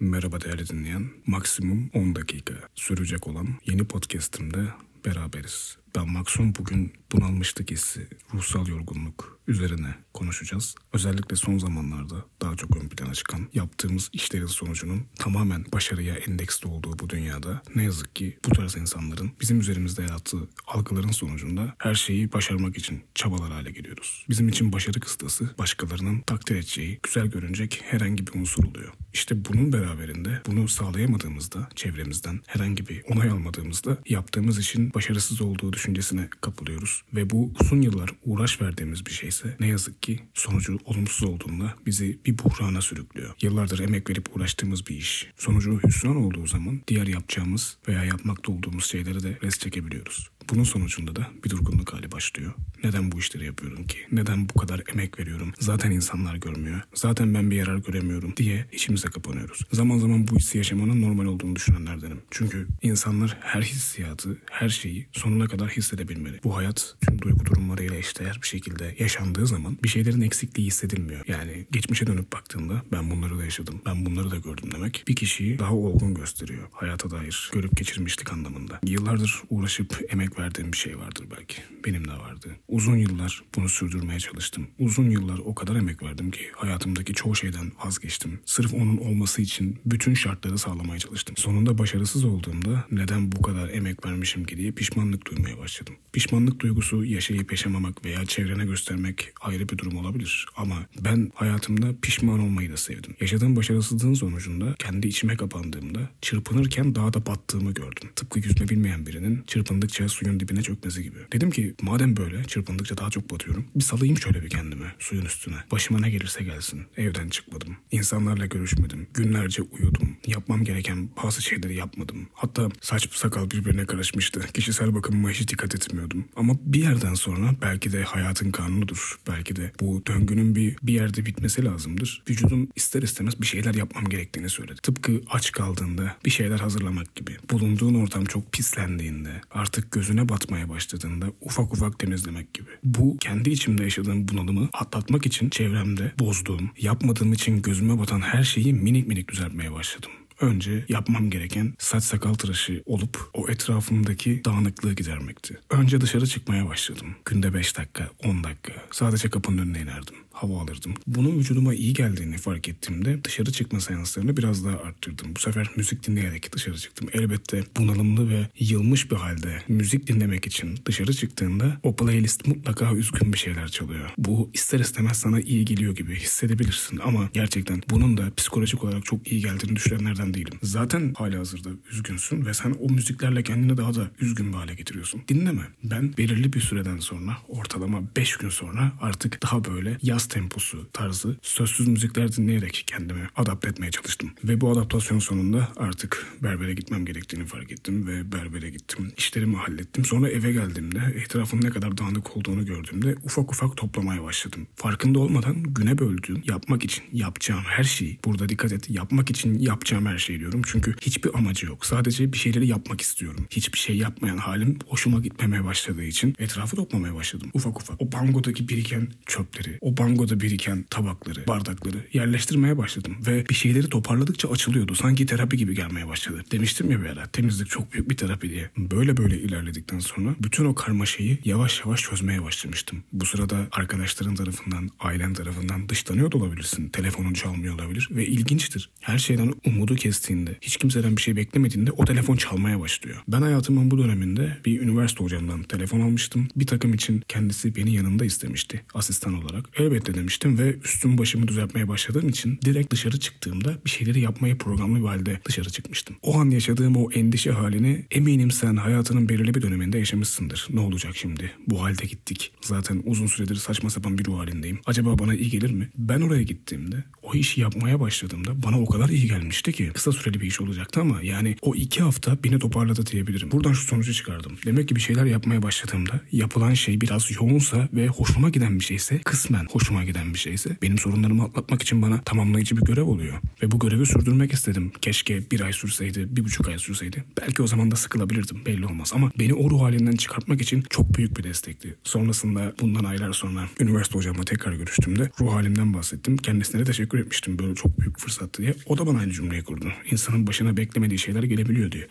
Merhaba değerli dinleyen. Maksimum 10 dakika sürecek olan yeni podcast'imde beraberiz. Ben Maksum bugün bunalmışlık hissi, ruhsal yorgunluk üzerine konuşacağız. Özellikle son zamanlarda daha çok ön plana çıkan yaptığımız işlerin sonucunun tamamen başarıya endeksli olduğu bu dünyada ne yazık ki bu tarz insanların bizim üzerimizde yarattığı algıların sonucunda her şeyi başarmak için çabalar hale geliyoruz. Bizim için başarı kıstası başkalarının takdir edeceği, güzel görünecek herhangi bir unsur oluyor. İşte bunun beraberinde bunu sağlayamadığımızda çevremizden herhangi bir onay almadığımızda yaptığımız işin başarısız olduğu düşüncesine kapılıyoruz. Ve bu uzun yıllar uğraş verdiğimiz bir şeyse ne yazık ki sonucu olumsuz olduğunda bizi bir buhrana sürüklüyor. Yıllardır emek verip uğraştığımız bir iş. Sonucu hüsran olduğu zaman diğer yapacağımız veya yapmakta olduğumuz şeylere de res çekebiliyoruz. Bunun sonucunda da bir durgunluk hali başlıyor. Neden bu işleri yapıyorum ki? Neden bu kadar emek veriyorum? Zaten insanlar görmüyor. Zaten ben bir yarar göremiyorum diye içimize kapanıyoruz. Zaman zaman bu hissi yaşamanın normal olduğunu düşünenlerdenim. Çünkü insanlar her hissiyatı, her şeyi sonuna kadar hissedebilmeli. Bu hayat tüm duygu durumlarıyla eşdeğer bir şekilde yaşandığı zaman bir şeylerin eksikliği hissedilmiyor. Yani geçmişe dönüp baktığında ben bunları da yaşadım, ben bunları da gördüm demek bir kişiyi daha olgun gösteriyor. Hayata dair görüp geçirmişlik anlamında. Yıllardır uğraşıp emek verdiğim bir şey vardır belki. Benim de vardı. Uzun yıllar bunu sürdürmeye çalıştım. Uzun yıllar o kadar emek verdim ki hayatımdaki çoğu şeyden vazgeçtim. Sırf onun olması için bütün şartları sağlamaya çalıştım. Sonunda başarısız olduğumda neden bu kadar emek vermişim ki diye pişmanlık duymaya başladım. Pişmanlık duygusu yaşayıp yaşamamak veya çevrene göstermek ayrı bir durum olabilir. Ama ben hayatımda pişman olmayı da sevdim. Yaşadığım başarısızlığın sonucunda kendi içime kapandığımda çırpınırken daha da battığımı gördüm. Tıpkı yüzme bilmeyen birinin çırpındıkça suyun dibine çökmesi gibi. Dedim ki madem böyle çırpındıkça daha çok batıyorum. Bir salayım şöyle bir kendimi suyun üstüne. Başıma ne gelirse gelsin. Evden çıkmadım. İnsanlarla görüşmedim. Günlerce uyudum. Yapmam gereken bazı şeyleri yapmadım. Hatta saç sakal birbirine karışmıştı. Kişisel bakımıma hiç dikkat etmiyordum. Ama bir yerden sonra belki de hayatın kanunudur. Belki de bu döngünün bir, bir yerde bitmesi lazımdır. Vücudum ister istemez bir şeyler yapmam gerektiğini söyledi. Tıpkı aç kaldığında bir şeyler hazırlamak gibi. Bulunduğun ortam çok pislendiğinde, artık gözüne batmaya başladığında ufak ufak temizlemek gibi. Bu kendi içimde yaşadığım bunalımı atlatmak için çevremde bozduğum, yapmadığım için gözüme batan her şeyi minik minik düzeltmeye başladım. Önce yapmam gereken saç sakal tıraşı olup o etrafımdaki dağınıklığı gidermekti. Önce dışarı çıkmaya başladım. Günde 5 dakika, 10 dakika. Sadece kapının önüne inerdim hava alırdım. Bunun vücuduma iyi geldiğini fark ettiğimde dışarı çıkma seanslarını biraz daha arttırdım. Bu sefer müzik dinleyerek dışarı çıktım. Elbette bunalımlı ve yılmış bir halde müzik dinlemek için dışarı çıktığında o playlist mutlaka üzgün bir şeyler çalıyor. Bu ister istemez sana iyi geliyor gibi hissedebilirsin ama gerçekten bunun da psikolojik olarak çok iyi geldiğini düşünenlerden değilim. Zaten hala hazırda üzgünsün ve sen o müziklerle kendini daha da üzgün bir hale getiriyorsun. Dinleme. Ben belirli bir süreden sonra ortalama 5 gün sonra artık daha böyle yaz temposu tarzı sözsüz müzikler dinleyerek kendimi adapte etmeye çalıştım. Ve bu adaptasyon sonunda artık berbere gitmem gerektiğini fark ettim ve berbere gittim. İşlerimi hallettim. Sonra eve geldiğimde etrafın ne kadar dağınık olduğunu gördüğümde ufak ufak toplamaya başladım. Farkında olmadan güne böldüğüm yapmak için yapacağım her şeyi burada dikkat et yapmak için yapacağım her şeyi diyorum. Çünkü hiçbir amacı yok. Sadece bir şeyleri yapmak istiyorum. Hiçbir şey yapmayan halim hoşuma gitmemeye başladığı için etrafı toplamaya başladım. Ufak ufak. O bangodaki biriken çöpleri, o bango bangoda biriken tabakları, bardakları yerleştirmeye başladım. Ve bir şeyleri toparladıkça açılıyordu. Sanki terapi gibi gelmeye başladı. Demiştim ya bir ara temizlik çok büyük bir terapi diye. Böyle böyle ilerledikten sonra bütün o karmaşayı yavaş yavaş çözmeye başlamıştım. Bu sırada arkadaşların tarafından, ailen tarafından dışlanıyor da olabilirsin. Telefonun çalmıyor olabilir ve ilginçtir. Her şeyden umudu kestiğinde, hiç kimseden bir şey beklemediğinde o telefon çalmaya başlıyor. Ben hayatımın bu döneminde bir üniversite hocamdan telefon almıştım. Bir takım için kendisi beni yanında istemişti asistan olarak. Elbette demiştim ve üstüm başımı düzeltmeye başladığım için direkt dışarı çıktığımda bir şeyleri yapmayı programlı bir halde dışarı çıkmıştım. O an yaşadığım o endişe halini eminim sen hayatının belirli bir döneminde yaşamışsındır. Ne olacak şimdi? Bu halde gittik. Zaten uzun süredir saçma sapan bir ruh halindeyim. Acaba bana iyi gelir mi? Ben oraya gittiğimde o işi yapmaya başladığımda bana o kadar iyi gelmişti ki kısa süreli bir iş olacaktı ama yani o iki hafta beni toparladı diyebilirim. Buradan şu sonucu çıkardım. Demek ki bir şeyler yapmaya başladığımda yapılan şey biraz yoğunsa ve hoşuma giden bir şeyse kısmen hoşuma hoşuma giden bir şeyse benim sorunlarımı atlatmak için bana tamamlayıcı bir görev oluyor. Ve bu görevi sürdürmek istedim. Keşke bir ay sürseydi, bir buçuk ay sürseydi. Belki o zaman da sıkılabilirdim belli olmaz. Ama beni o ruh halinden çıkartmak için çok büyük bir destekti. Sonrasında bundan aylar sonra üniversite hocamla tekrar görüştüğümde ruh halimden bahsettim. Kendisine de teşekkür etmiştim böyle çok büyük fırsattı diye. O da bana aynı cümleyi kurdu. İnsanın başına beklemediği şeyler gelebiliyor diye.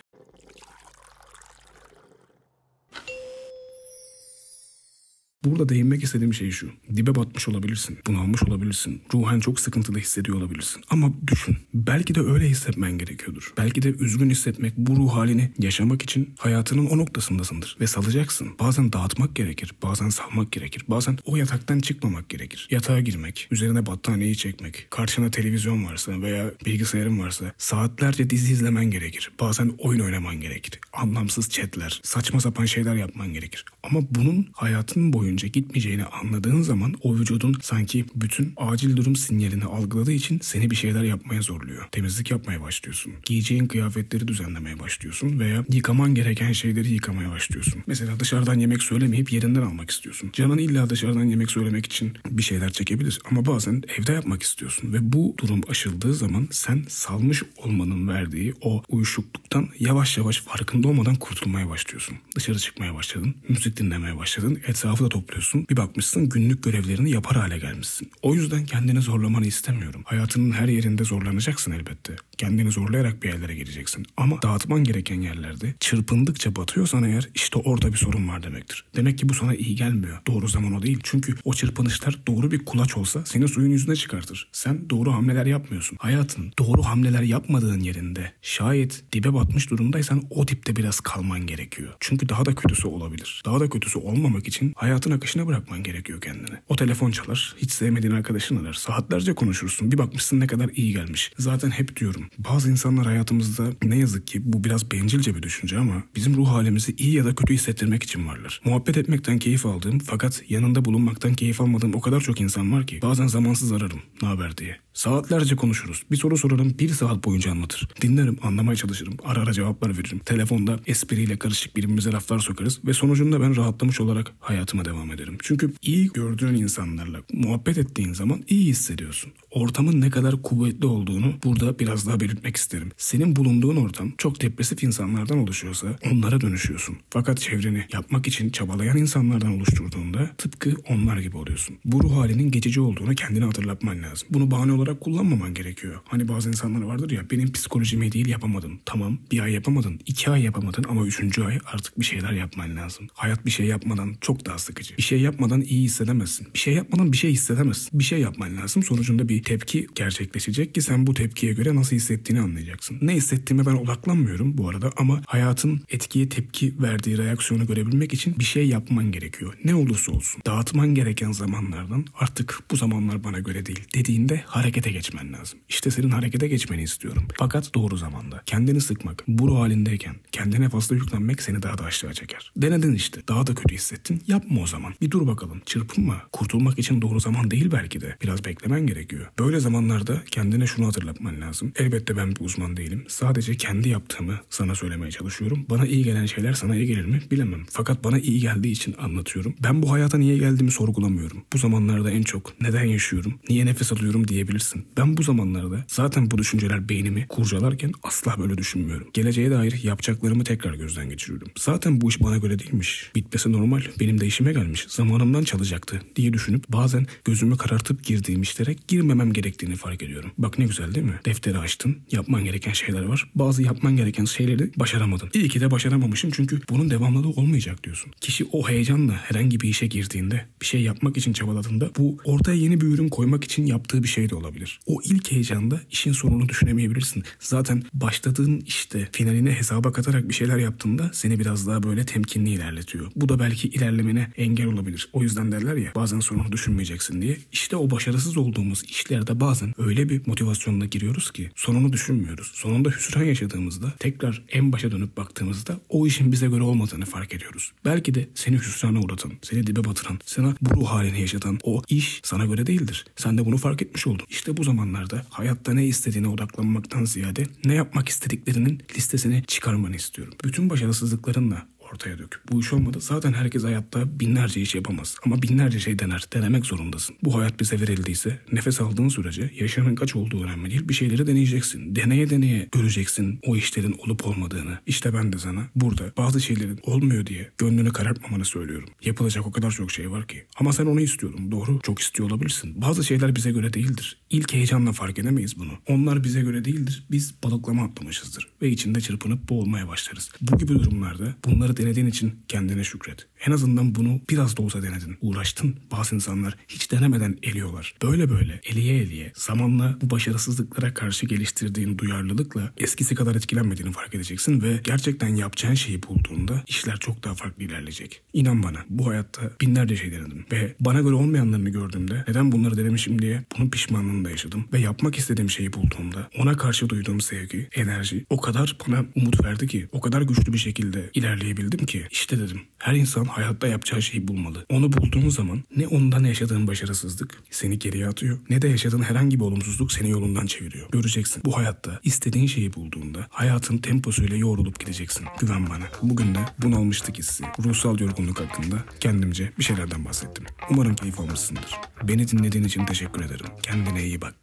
Burada değinmek istediğim şey şu. Dibe batmış olabilirsin. Bunalmış olabilirsin. Ruhen çok sıkıntılı hissediyor olabilirsin. Ama düşün. Belki de öyle hissetmen gerekiyordur. Belki de üzgün hissetmek bu ruh halini yaşamak için hayatının o noktasındasındır. Ve salacaksın. Bazen dağıtmak gerekir. Bazen salmak gerekir. Bazen o yataktan çıkmamak gerekir. Yatağa girmek. Üzerine battaniyeyi çekmek. Karşına televizyon varsa veya bilgisayarın varsa saatlerce dizi izlemen gerekir. Bazen oyun oynaman gerekir. Anlamsız chatler. Saçma sapan şeyler yapman gerekir. Ama bunun hayatın boyunca boyunca gitmeyeceğini anladığın zaman o vücudun sanki bütün acil durum sinyalini algıladığı için seni bir şeyler yapmaya zorluyor. Temizlik yapmaya başlıyorsun. Giyeceğin kıyafetleri düzenlemeye başlıyorsun veya yıkaman gereken şeyleri yıkamaya başlıyorsun. Mesela dışarıdan yemek söylemeyip yerinden almak istiyorsun. Canın illa dışarıdan yemek söylemek için bir şeyler çekebilir ama bazen evde yapmak istiyorsun ve bu durum aşıldığı zaman sen salmış olmanın verdiği o uyuşukluktan yavaş yavaş farkında olmadan kurtulmaya başlıyorsun. Dışarı çıkmaya başladın, müzik dinlemeye başladın, etrafı da topluyorsun. Bir bakmışsın günlük görevlerini yapar hale gelmişsin. O yüzden kendini zorlamanı istemiyorum. Hayatının her yerinde zorlanacaksın elbette. Kendini zorlayarak bir yerlere geleceksin. Ama dağıtman gereken yerlerde çırpındıkça batıyorsan eğer işte orada bir sorun var demektir. Demek ki bu sana iyi gelmiyor. Doğru zaman o değil. Çünkü o çırpınışlar doğru bir kulaç olsa seni suyun yüzüne çıkartır. Sen doğru hamleler yapmıyorsun. Hayatın doğru hamleler yapmadığın yerinde şayet dibe batmış durumdaysan o dipte biraz kalman gerekiyor. Çünkü daha da kötüsü olabilir. Daha da kötüsü olmamak için hayatın akışına bırakman gerekiyor kendini. O telefon çalar, hiç sevmediğin arkadaşın arar. Saatlerce konuşursun. Bir bakmışsın ne kadar iyi gelmiş. Zaten hep diyorum. Bazı insanlar hayatımızda ne yazık ki bu biraz bencilce bir düşünce ama bizim ruh halimizi iyi ya da kötü hissettirmek için varlar. Muhabbet etmekten keyif aldığım fakat yanında bulunmaktan keyif almadığım o kadar çok insan var ki bazen zamansız ararım ne haber diye. Saatlerce konuşuruz. Bir soru sorarım bir saat boyunca anlatır. Dinlerim, anlamaya çalışırım. Ara ara cevaplar veririm. Telefonda espriyle karışık birbirimize laflar sokarız ve sonucunda ben rahatlamış olarak hayatıma devam ederim. Çünkü iyi gördüğün insanlarla muhabbet ettiğin zaman iyi hissediyorsun. Ortamın ne kadar kuvvetli olduğunu burada biraz daha belirtmek isterim. Senin bulunduğun ortam çok depresif insanlardan oluşuyorsa onlara dönüşüyorsun. Fakat çevreni yapmak için çabalayan insanlardan oluşturduğunda tıpkı onlar gibi oluyorsun. Bu ruh halinin geçici olduğunu kendine hatırlatman lazım. Bunu bahane olarak kullanmaman gerekiyor. Hani bazı insanlar vardır ya benim psikolojime değil yapamadım. Tamam bir ay yapamadın, iki ay yapamadın ama üçüncü ay artık bir şeyler yapman lazım. Hayat bir şey yapmadan çok daha sıkıcı. Bir şey yapmadan iyi hissedemezsin. Bir şey yapmadan bir şey hissedemezsin. Bir şey yapman lazım. Sonucunda bir tepki gerçekleşecek ki sen bu tepkiye göre nasıl hissettiğini anlayacaksın. Ne hissettiğime ben odaklanmıyorum bu arada ama hayatın etkiye tepki verdiği reaksiyonu görebilmek için bir şey yapman gerekiyor. Ne olursa olsun. Dağıtman gereken zamanlardan artık bu zamanlar bana göre değil dediğinde harekete geçmen lazım. İşte senin harekete geçmeni istiyorum. Fakat doğru zamanda. Kendini sıkmak, bu ruh halindeyken kendine fazla yüklenmek seni daha da aşağı çeker. Denedin işte. Daha da kötü hissettin. Yapma o zaman. Bir dur bakalım. Çırpınma. Kurtulmak için doğru zaman değil belki de. Biraz beklemen gerekiyor. Böyle zamanlarda kendine şunu hatırlatman lazım. Elbette ben bir uzman değilim. Sadece kendi yaptığımı sana söylemeye çalışıyorum. Bana iyi gelen şeyler sana iyi gelir mi bilemem. Fakat bana iyi geldiği için anlatıyorum. Ben bu hayata niye geldiğimi sorgulamıyorum. Bu zamanlarda en çok neden yaşıyorum, niye nefes alıyorum diyebilirsin. Ben bu zamanlarda zaten bu düşünceler beynimi kurcalarken asla böyle düşünmüyorum. Geleceğe dair yapacaklarımı tekrar gözden geçiriyorum. Zaten bu iş bana göre değilmiş. Bitmesi normal. Benim de işime gelmiş. Zamanımdan çalacaktı diye düşünüp bazen gözümü karartıp girdiğim işlere girmemem gerektiğini fark ediyorum. Bak ne güzel değil mi? Defteri açtın. Yapman gereken şeyler var. Bazı yapman gereken şeyleri başaramadın. İyi ki de başaramamışım çünkü bunun devamlılığı olmayacak diyorsun. Kişi o heyecanla herhangi bir işe girdiğinde, bir şey yapmak için çabaladığında bu ortaya yeni bir ürün koymak için yaptığı bir şey de olabilir. O ilk heyecanda işin sonunu düşünemeyebilirsin. Zaten başladığın işte finaline hesaba katarak bir şeyler yaptığında seni biraz daha böyle temkinli ilerletiyor. Bu da belki ilerlemene engel olabilir. O yüzden derler ya bazen sonunu düşünmeyeceksin diye. İşte o başarısız olduğumuz işlerde bazen öyle bir motivasyonla giriyoruz ki sonunu düşünmüyoruz. Sonunda hüsran yaşadığımızda tekrar en başa dönüp baktığımızda o işin bize göre olmadığını fark ediyoruz. Belki de seni hüsrana uğratan, seni dibe batıran, sana bu ruh halini yaşatan o iş sana göre değildir. Sen de bunu fark etmiş oldun. İşte bu zamanlarda hayatta ne istediğine odaklanmaktan ziyade ne yapmak istediklerinin listesini çıkarmanı istiyorum. Bütün başarısızlıklarınla, ortaya dök. Bu iş olmadı. Zaten herkes hayatta binlerce iş yapamaz. Ama binlerce şey dener. Denemek zorundasın. Bu hayat bize verildiyse nefes aldığın sürece yaşamın kaç olduğu önemli değil. Bir şeyleri deneyeceksin. Deneye deneye göreceksin o işlerin olup olmadığını. İşte ben de sana burada bazı şeylerin olmuyor diye gönlünü karartmamanı söylüyorum. Yapılacak o kadar çok şey var ki. Ama sen onu istiyordun. Doğru. Çok istiyor olabilirsin. Bazı şeyler bize göre değildir. İlk heyecanla fark edemeyiz bunu. Onlar bize göre değildir. Biz balıklama atlamışızdır. Ve içinde çırpınıp boğulmaya başlarız. Bu gibi durumlarda bunları denediğin için kendine şükret. En azından bunu biraz da olsa denedin. Uğraştın. Bazı insanlar hiç denemeden eliyorlar. Böyle böyle eliye eliye zamanla bu başarısızlıklara karşı geliştirdiğin duyarlılıkla eskisi kadar etkilenmediğini fark edeceksin ve gerçekten yapacağın şeyi bulduğunda işler çok daha farklı ilerleyecek. İnan bana bu hayatta binlerce şey denedim ve bana göre olmayanlarını gördüğümde neden bunları denemişim diye bunun pişmanlığını da yaşadım ve yapmak istediğim şeyi bulduğumda ona karşı duyduğum sevgi, enerji o kadar bana umut verdi ki o kadar güçlü bir şekilde ilerleyebildim ki işte dedim her insan hayatta yapacağı şeyi bulmalı. Onu bulduğun zaman ne ondan yaşadığın başarısızlık seni geriye atıyor ne de yaşadığın herhangi bir olumsuzluk seni yolundan çeviriyor. Göreceksin bu hayatta istediğin şeyi bulduğunda hayatın temposuyla yoğrulup gideceksin. Güven bana. Bugün de bunalmıştık hissi, ruhsal yorgunluk hakkında kendimce bir şeylerden bahsettim. Umarım keyif almışsındır. Beni dinlediğin için teşekkür ederim. Kendine iyi bak.